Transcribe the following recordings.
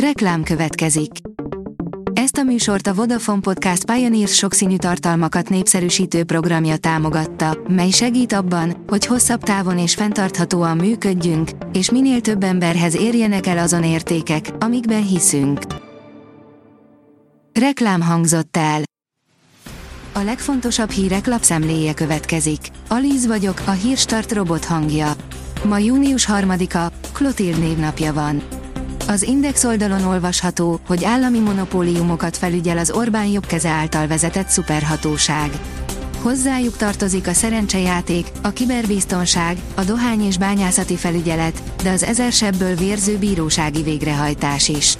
Reklám következik. Ezt a műsort a Vodafone Podcast Pioneers sokszínű tartalmakat népszerűsítő programja támogatta, mely segít abban, hogy hosszabb távon és fenntarthatóan működjünk, és minél több emberhez érjenek el azon értékek, amikben hiszünk. Reklám hangzott el. A legfontosabb hírek lapszemléje következik. Alíz vagyok, a hírstart robot hangja. Ma június 3-a, Klotild névnapja van. Az Index oldalon olvasható, hogy állami monopóliumokat felügyel az Orbán jobbkeze által vezetett szuperhatóság. Hozzájuk tartozik a szerencsejáték, a kiberbiztonság, a dohány és bányászati felügyelet, de az ezersebből vérző bírósági végrehajtás is.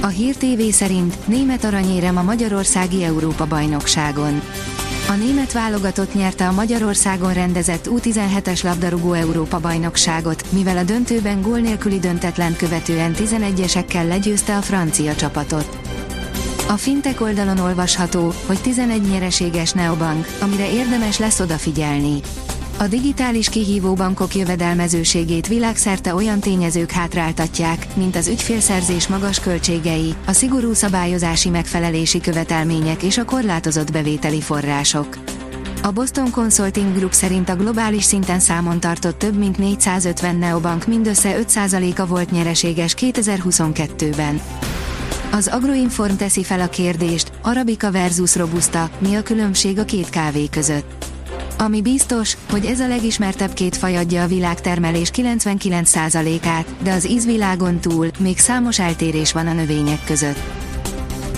A Hír TV szerint német aranyérem a Magyarországi Európa-bajnokságon. A német válogatott nyerte a Magyarországon rendezett U17-es labdarúgó Európa-bajnokságot, mivel a döntőben gól nélküli döntetlen követően 11-esekkel legyőzte a francia csapatot. A fintek oldalon olvasható, hogy 11 nyereséges neobank, amire érdemes lesz odafigyelni. A digitális kihívó bankok jövedelmezőségét világszerte olyan tényezők hátráltatják, mint az ügyfélszerzés magas költségei, a szigorú szabályozási megfelelési követelmények és a korlátozott bevételi források. A Boston Consulting Group szerint a globális szinten számon tartott több mint 450 neobank mindössze 5%-a volt nyereséges 2022-ben. Az Agroinform teszi fel a kérdést, Arabica versus Robusta, mi a különbség a két kávé között? Ami biztos, hogy ez a legismertebb két faj adja a világtermelés 99%-át, de az ízvilágon túl még számos eltérés van a növények között.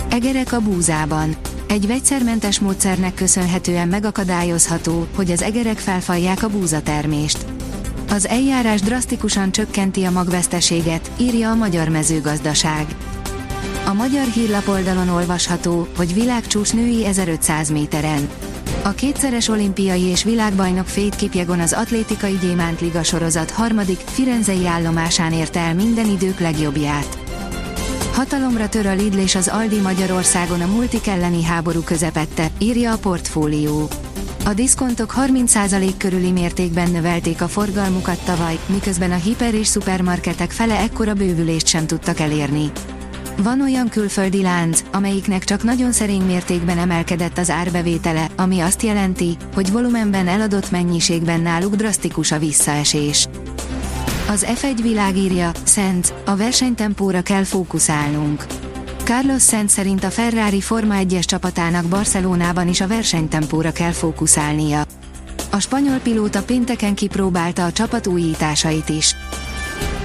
Egerek a búzában. Egy vegyszermentes módszernek köszönhetően megakadályozható, hogy az egerek felfalják a búzatermést. Az eljárás drasztikusan csökkenti a magveszteséget, írja a Magyar Mezőgazdaság. A Magyar Hírlap oldalon olvasható, hogy világcsúcs női 1500 méteren. A kétszeres olimpiai és világbajnok Fét Kipjegon az atlétikai Liga sorozat harmadik, Firenzei állomásán érte el minden idők legjobbját. Hatalomra tör a Lidl és az Aldi Magyarországon a multik elleni háború közepette, írja a portfólió. A diszkontok 30% körüli mértékben növelték a forgalmukat tavaly, miközben a hiper és szupermarketek fele ekkora bővülést sem tudtak elérni. Van olyan külföldi lánc, amelyiknek csak nagyon szerény mértékben emelkedett az árbevétele, ami azt jelenti, hogy volumenben eladott mennyiségben náluk drasztikus a visszaesés. Az F1 világírja, Szent, a versenytempóra kell fókuszálnunk. Carlos Szent szerint a Ferrari Forma 1-es csapatának Barcelonában is a versenytempóra kell fókuszálnia. A spanyol pilóta pénteken kipróbálta a csapat újításait is.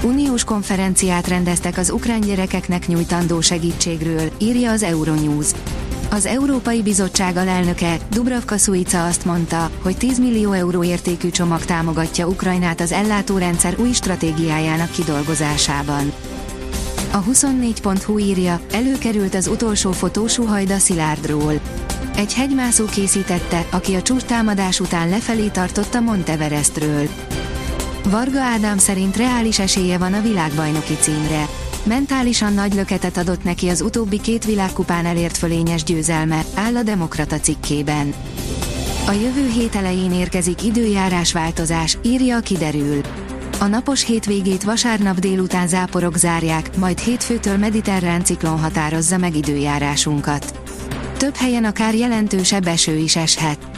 Uniós konferenciát rendeztek az ukrán gyerekeknek nyújtandó segítségről, írja az Euronews. Az Európai Bizottság alelnöke, Dubravka Suica azt mondta, hogy 10 millió euró értékű csomag támogatja Ukrajnát az ellátórendszer új stratégiájának kidolgozásában. A 24.hu írja, előkerült az utolsó fotó Suhajda Szilárdról. Egy hegymászó készítette, aki a csúcstámadás után lefelé tartotta Monteverestről. Varga Ádám szerint reális esélye van a világbajnoki címre. Mentálisan nagy löketet adott neki az utóbbi két világkupán elért fölényes győzelme, áll a Demokrata cikkében. A jövő hét elején érkezik időjárás változás, írja a kiderül. A napos hétvégét vasárnap délután záporok zárják, majd hétfőtől mediterrán ciklon határozza meg időjárásunkat. Több helyen akár jelentősebb eső is eshet.